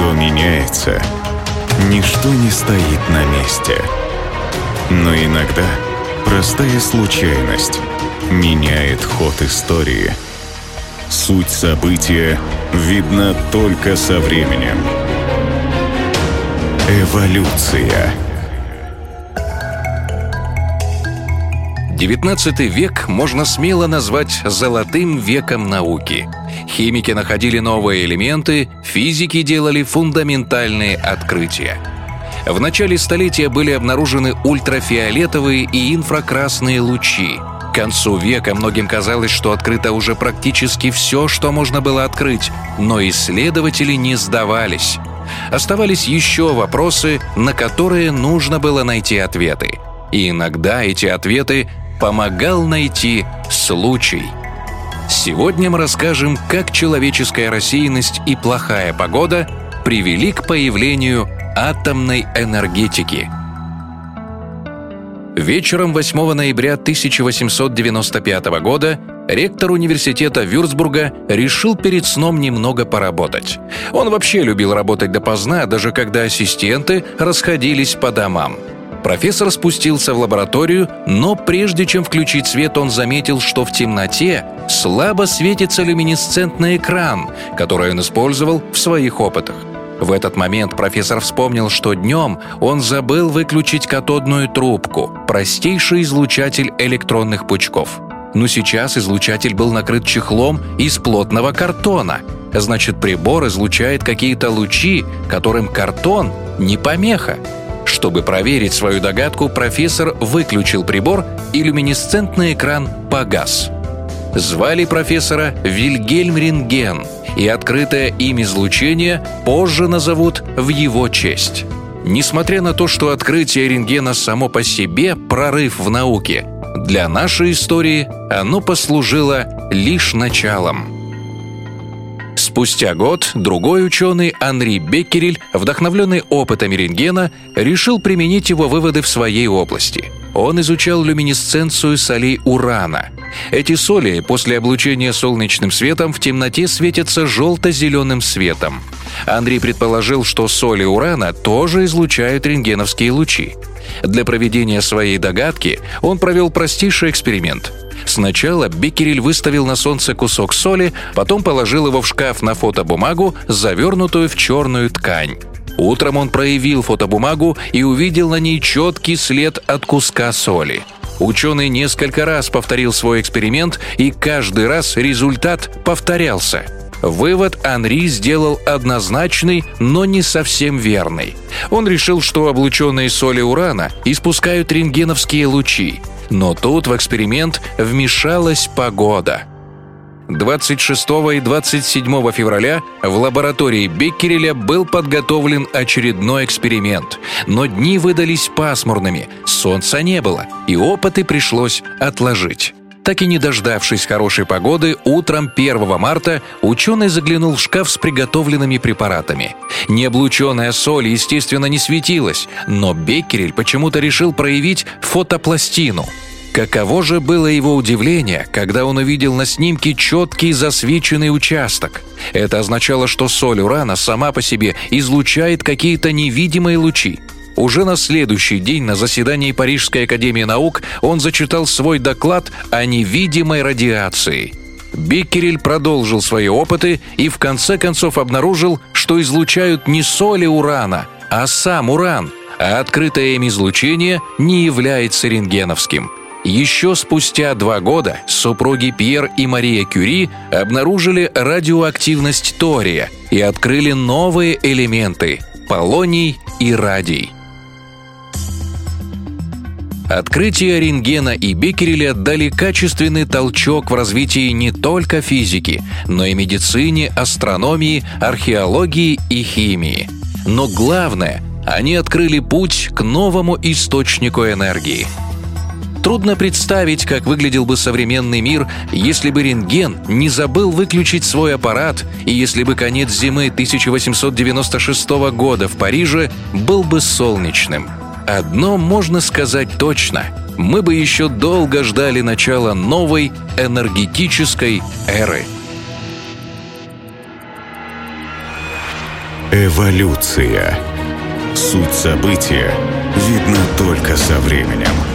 Все меняется. Ничто не стоит на месте. Но иногда простая случайность меняет ход истории. Суть события видна только со временем. Эволюция. XIX век можно смело назвать «золотым веком науки». Химики находили новые элементы, физики делали фундаментальные открытия. В начале столетия были обнаружены ультрафиолетовые и инфракрасные лучи. К концу века многим казалось, что открыто уже практически все, что можно было открыть, но исследователи не сдавались. Оставались еще вопросы, на которые нужно было найти ответы. И иногда эти ответы помогал найти случай. Сегодня мы расскажем, как человеческая рассеянность и плохая погода привели к появлению атомной энергетики. Вечером 8 ноября 1895 года ректор университета Вюрцбурга решил перед сном немного поработать. Он вообще любил работать допоздна, даже когда ассистенты расходились по домам – Профессор спустился в лабораторию, но прежде чем включить свет, он заметил, что в темноте слабо светится люминесцентный экран, который он использовал в своих опытах. В этот момент профессор вспомнил, что днем он забыл выключить катодную трубку, простейший излучатель электронных пучков. Но сейчас излучатель был накрыт чехлом из плотного картона. Значит, прибор излучает какие-то лучи, которым картон не помеха. Чтобы проверить свою догадку, профессор выключил прибор, и люминесцентный экран погас. Звали профессора Вильгельм Рентген, и открытое им излучение позже назовут в его честь. Несмотря на то, что открытие рентгена само по себе прорыв в науке, для нашей истории оно послужило лишь началом – Спустя год другой ученый Анри Беккерель, вдохновленный опытами рентгена, решил применить его выводы в своей области. Он изучал люминесценцию солей урана. Эти соли после облучения солнечным светом в темноте светятся желто-зеленым светом. Андрей предположил, что соли урана тоже излучают рентгеновские лучи. Для проведения своей догадки он провел простейший эксперимент – Сначала Беккерель выставил на солнце кусок соли, потом положил его в шкаф на фотобумагу, завернутую в черную ткань. Утром он проявил фотобумагу и увидел на ней четкий след от куска соли. Ученый несколько раз повторил свой эксперимент, и каждый раз результат повторялся. Вывод Анри сделал однозначный, но не совсем верный. Он решил, что облученные соли урана испускают рентгеновские лучи, но тут в эксперимент вмешалась погода. 26 и 27 февраля в лаборатории Беккереля был подготовлен очередной эксперимент. Но дни выдались пасмурными, солнца не было, и опыты пришлось отложить. Так и не дождавшись хорошей погоды, утром 1 марта ученый заглянул в шкаф с приготовленными препаратами. Необлученная соль, естественно, не светилась, но Беккерель почему-то решил проявить фотопластину. Каково же было его удивление, когда он увидел на снимке четкий засвеченный участок. Это означало, что соль урана сама по себе излучает какие-то невидимые лучи. Уже на следующий день на заседании Парижской академии наук он зачитал свой доклад о невидимой радиации. Биккерель продолжил свои опыты и в конце концов обнаружил, что излучают не соли урана, а сам уран, а открытое им излучение не является рентгеновским. Еще спустя два года супруги Пьер и Мария Кюри обнаружили радиоактивность тория и открыли новые элементы – полоний и радий. Открытия рентгена и Беккереля дали качественный толчок в развитии не только физики, но и медицине, астрономии, археологии и химии. Но главное, они открыли путь к новому источнику энергии. Трудно представить, как выглядел бы современный мир, если бы рентген не забыл выключить свой аппарат, и если бы конец зимы 1896 года в Париже был бы солнечным – Одно можно сказать точно. Мы бы еще долго ждали начала новой энергетической эры. Эволюция. Суть события видно только со временем.